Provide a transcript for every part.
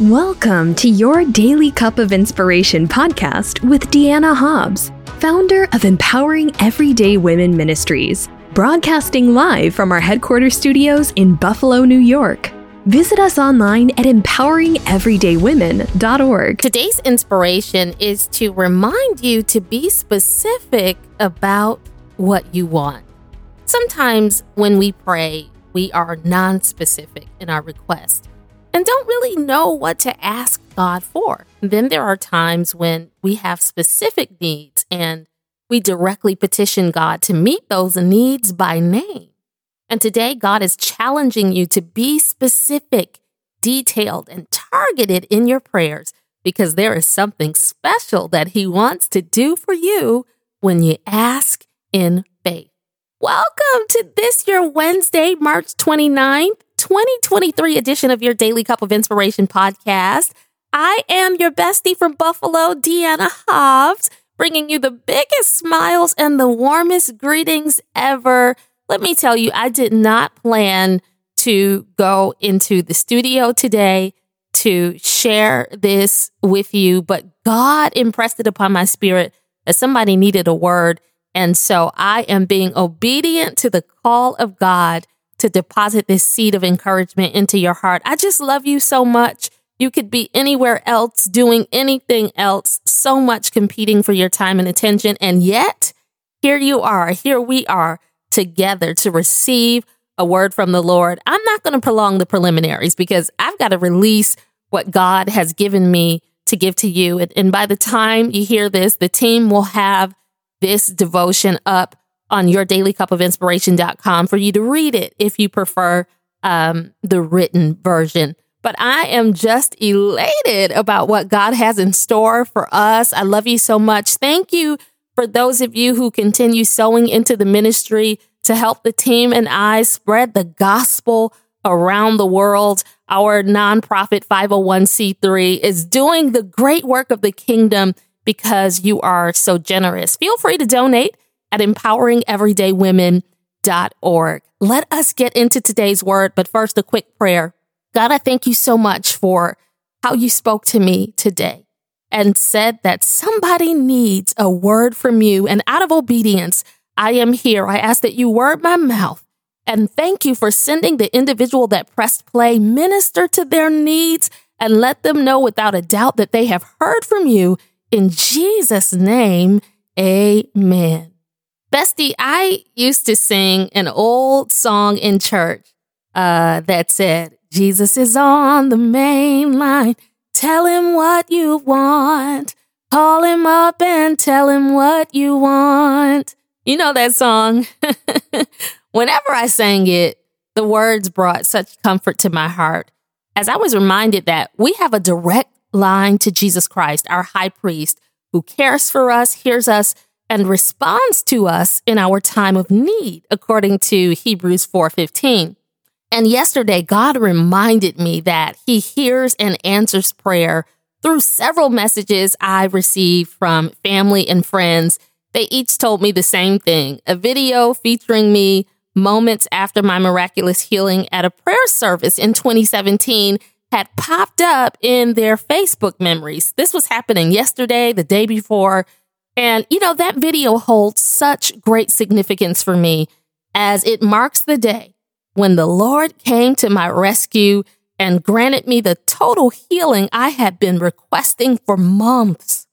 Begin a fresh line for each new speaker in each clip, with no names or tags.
Welcome to your Daily Cup of Inspiration podcast with Dianna Hobbs, founder of Empowering Everyday Women Ministries, broadcasting live from our headquarters studios in Buffalo, New York. Visit us online at empoweringeverydaywomen.org.
Today's inspiration is to remind you to be specific about what you want. Sometimes when we pray, we are non specific in our request and don't really know what to ask God for. Then there are times when we have specific needs and we directly petition God to meet those needs by name. And today, God is challenging you to be specific, detailed, and targeted in your prayers because there is something special that He wants to do for you when you ask in faith. Welcome to this, your Wednesday, March 29th. 2023 edition of your Daily Cup of Inspiration podcast. I am your bestie from Buffalo, Dianna Hobbs, bringing you the biggest smiles and the warmest greetings ever. Let me tell you, I did not plan to go into the studio today to share this with you, but God impressed it upon my spirit that somebody needed a word. And so I am being obedient to the call of God to deposit this seed of encouragement into your heart. I just love you so much. You could be anywhere else doing anything else, so much competing for your time and attention. And yet, here you are, here we are together to receive a word from the Lord. I'm not going to prolong the preliminaries because I've got to release what God has given me to give to you. And, by the time you hear this, the team will have this devotion up on yourdailycupofinspiration.com for you to read it if you prefer um, the written version. But I am just elated about what God has in store for us. I love you so much. Thank you for those of you who continue sowing into the ministry to help the team and I spread the gospel around the world. Our nonprofit 501c3 is doing the great work of the kingdom because you are so generous. Feel free to donate at empoweringeverydaywomen.org. Let us get into today's word, but first, a quick prayer. God, I thank you so much for how you spoke to me today and said that somebody needs a word from you. And out of obedience, I am here. I ask that you word my mouth and thank you for sending the individual that pressed play, minister to their needs, and let them know without a doubt that they have heard from you. In Jesus' name, amen. Bestie, I used to sing an old song in church uh, that said, Jesus is on the main line. Tell him what you want. Call him up and tell him what you want. You know that song. Whenever I sang it, the words brought such comfort to my heart as I was reminded that we have a direct line to Jesus Christ, our high priest, who cares for us, hears us, and responds to us in our time of need, according to Hebrews 4:15. And yesterday, God reminded me that He hears and answers prayer through several messages I received from family and friends. They each told me the same thing a video featuring me moments after my miraculous healing at a prayer service in 2017 had popped up in their Facebook memories. This was happening yesterday, the day before, and, you know, that video holds such great significance for me as it marks the day when the Lord came to my rescue and granted me the total healing I had been requesting for months.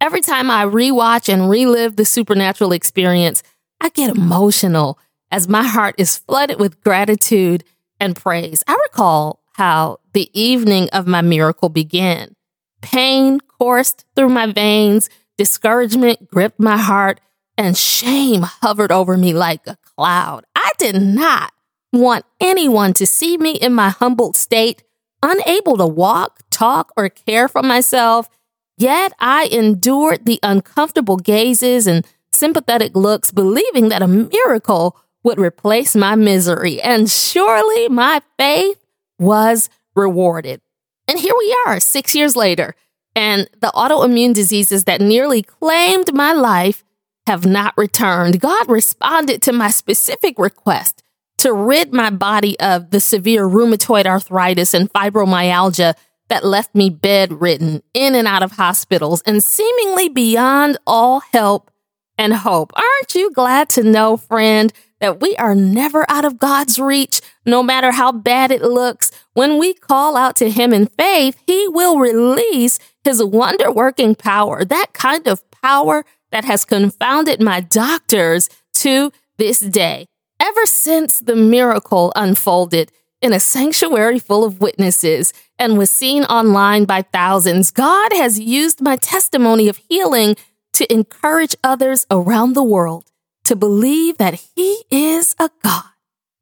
Every time I rewatch and relive the supernatural experience, I get emotional as my heart is flooded with gratitude and praise. I recall how the evening of my miracle began. Pain coursed through my veins Discouragement gripped my heart and shame hovered over me like a cloud. I did not want anyone to see me in my humbled state, unable to walk, talk, or care for myself. Yet I endured the uncomfortable gazes and sympathetic looks, believing that a miracle would replace my misery. And surely my faith was rewarded. And here we are, six years later, and the autoimmune diseases that nearly claimed my life have not returned. God responded to my specific request to rid my body of the severe rheumatoid arthritis and fibromyalgia that left me bedridden, in and out of hospitals, and seemingly beyond all help and hope. Aren't you glad to know, friend, that we are never out of God's reach, no matter how bad it looks? When we call out to Him in faith, He will release His wonder working power, that kind of power that has confounded my doctors to this day. Ever since the miracle unfolded in a sanctuary full of witnesses and was seen online by thousands, God has used my testimony of healing to encourage others around the world to believe that He is a God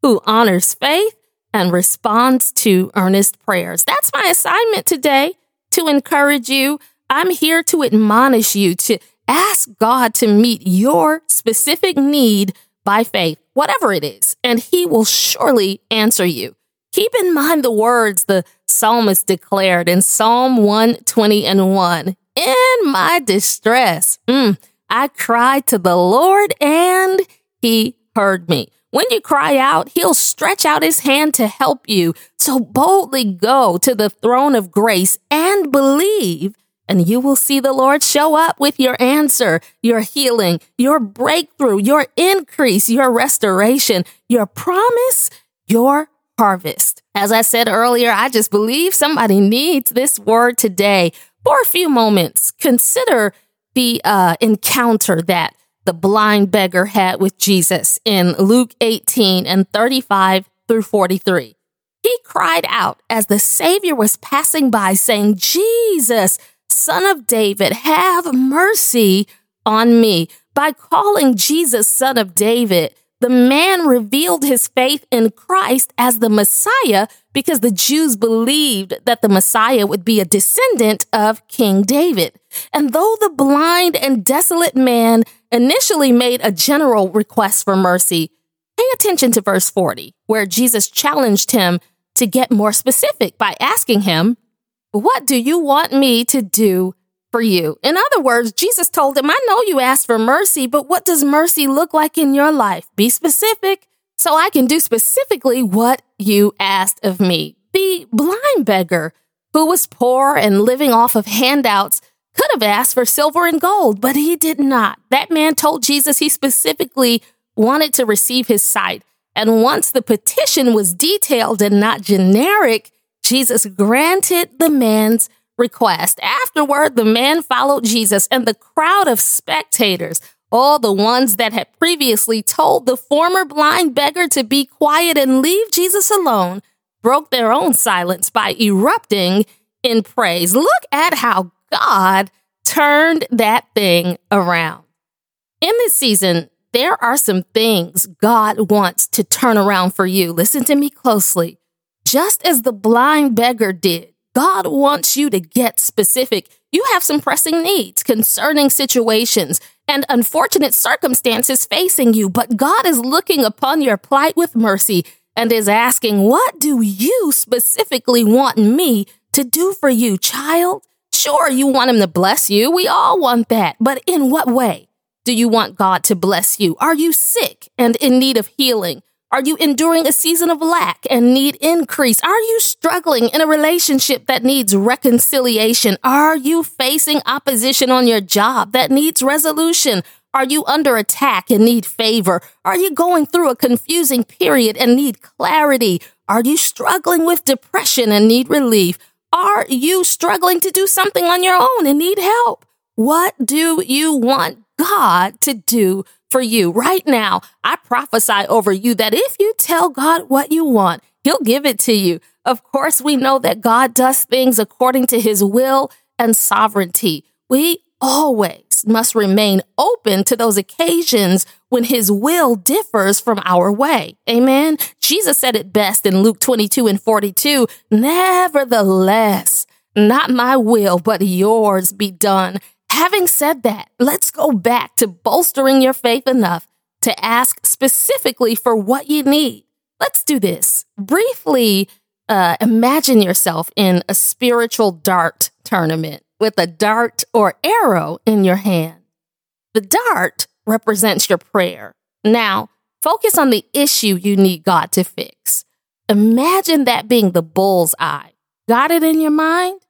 who honors faith and responds to earnest prayers. That's my assignment today to encourage you. I'm here to admonish you to ask God to meet your specific need by faith, whatever it is, and He will surely answer you. Keep in mind the words the psalmist declared in Psalm 120 and 1 in my distress. Mm, I cried to the Lord and he heard me. When you cry out, he'll stretch out his hand to help you. So boldly go to the throne of grace and believe, and you will see the Lord show up with your answer, your healing, your breakthrough, your increase, your restoration, your promise, your harvest. As I said earlier, I just believe somebody needs this word today for a few moments, consider the uh, encounter that the blind beggar had with Jesus in Luke 18 and 35 through 43. He cried out as the Savior was passing by, saying, Jesus, Son of David, have mercy on me. By calling Jesus, Son of David, the man revealed his faith in Christ as the Messiah because the Jews believed that the Messiah would be a descendant of King David. And though the blind and desolate man initially made a general request for mercy, pay attention to verse 40, where Jesus challenged him to get more specific by asking him, What do you want me to do for you. In other words, Jesus told him, I know you asked for mercy, but what does mercy look like in your life? Be specific so I can do specifically what you asked of me. The blind beggar who was poor and living off of handouts could have asked for silver and gold, but he did not. That man told Jesus he specifically wanted to receive his sight. And once the petition was detailed and not generic, Jesus granted the man's request. Afterward, the man followed Jesus, and the crowd of spectators, all the ones that had previously told the former blind beggar to be quiet and leave Jesus alone, broke their own silence by erupting in praise. Look at how God turned that thing around. In this season, there are some things God wants to turn around for you. Listen to me closely. Just as the blind beggar did, God wants you to get specific. You have some pressing needs concerning situations and unfortunate circumstances facing you, but God is looking upon your plight with mercy and is asking, What do you specifically want me to do for you, child? Sure, you want Him to bless you. We all want that. But in what way do you want God to bless you? Are you sick and in need of healing? Are you enduring a season of lack and need increase? Are you struggling in a relationship that needs reconciliation? Are you facing opposition on your job that needs resolution? Are you under attack and need favor? Are you going through a confusing period and need clarity? Are you struggling with depression and need relief? Are you struggling to do something on your own and need help? What do you want God to do for you right now. I prophesy over you that if you tell God what you want, He'll give it to you. Of course, we know that God does things according to His will and sovereignty. We always must remain open to those occasions when His will differs from our way. Amen. Jesus said it best in Luke 22 and 42. Nevertheless, not my will, but yours be done. Having said that, let's go back to bolstering your faith enough to ask specifically for what you need. Let's do this. Briefly, uh, imagine yourself in a spiritual dart tournament with a dart or arrow in your hand. The dart represents your prayer. Now, focus on the issue you need God to fix. Imagine that being the bull's eye. Got it in your mind?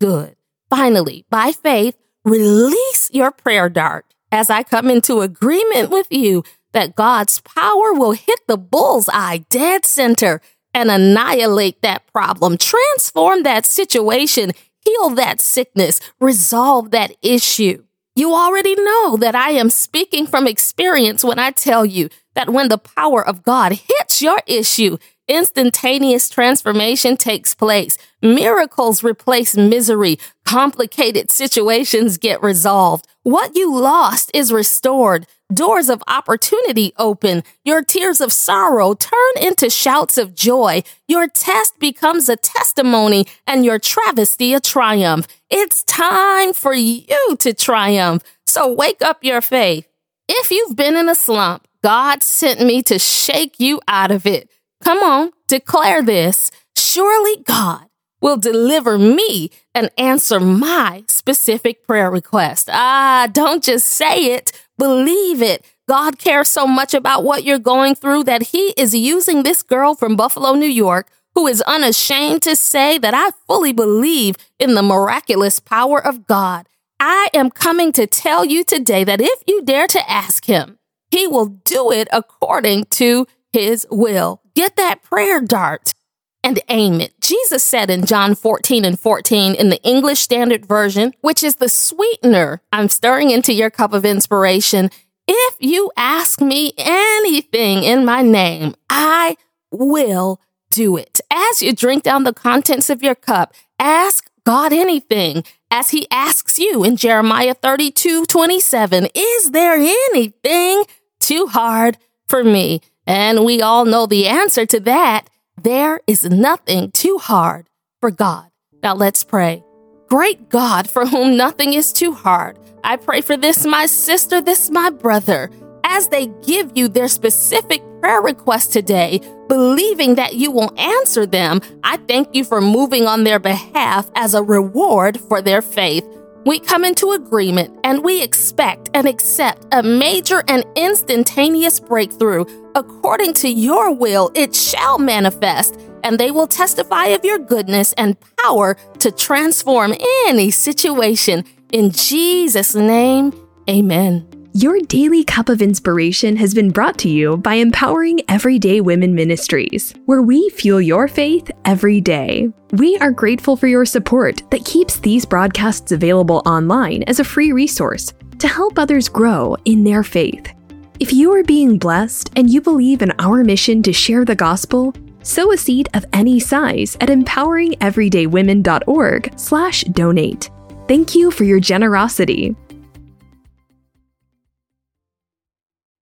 Good. Finally, by faith, release your prayer dart as I come into agreement with you that God's power will hit the bull's eye dead center and annihilate that problem, transform that situation, heal that sickness, resolve that issue. You already know that I am speaking from experience when I tell you that when the power of God hits your issue, instantaneous transformation takes place. Miracles replace misery. Complicated situations get resolved. What you lost is restored. Doors of opportunity open. Your tears of sorrow turn into shouts of joy. Your test becomes a testimony and your travesty a triumph. It's time for you to triumph. So wake up your faith. If you've been in a slump, God sent me to shake you out of it. Come on, declare this. Surely God will deliver me and answer my specific prayer request. Ah, don't just say it, believe it. God cares so much about what you're going through that He is using this girl from Buffalo, New York, who is unashamed to say that I fully believe in the miraculous power of God. I am coming to tell you today that if you dare to ask Him, He will do it according to His will. Get that prayer dart and aim it. Jesus said in John 14 and 14 in the English Standard Version, which is the sweetener I'm stirring into your cup of inspiration. If you ask me anything in my name, I will do it. As you drink down the contents of your cup, ask God anything as he asks you in Jeremiah 32 27. Is there anything too hard for me? And we all know the answer to that. There is nothing too hard for God. Now let's pray. Great God, for whom nothing is too hard, I pray for this, my sister, this, my brother, as they give you their specific prayer request today, believing that you will answer them. I thank you for moving on their behalf as a reward for their faith. We come into agreement and we expect and accept a major and instantaneous breakthrough. According to your will, it shall manifest, and they will testify of your goodness and power to transform any situation. In Jesus' name, amen.
Your daily cup of inspiration has been brought to you by Empowering Everyday Women Ministries, where we fuel your faith every day. We are grateful for your support that keeps these broadcasts available online as a free resource to help others grow in their faith. If you are being blessed and you believe in our mission to share the gospel, sow a seed of any size at empoweringeverydaywomen.org/donate. Thank you for your generosity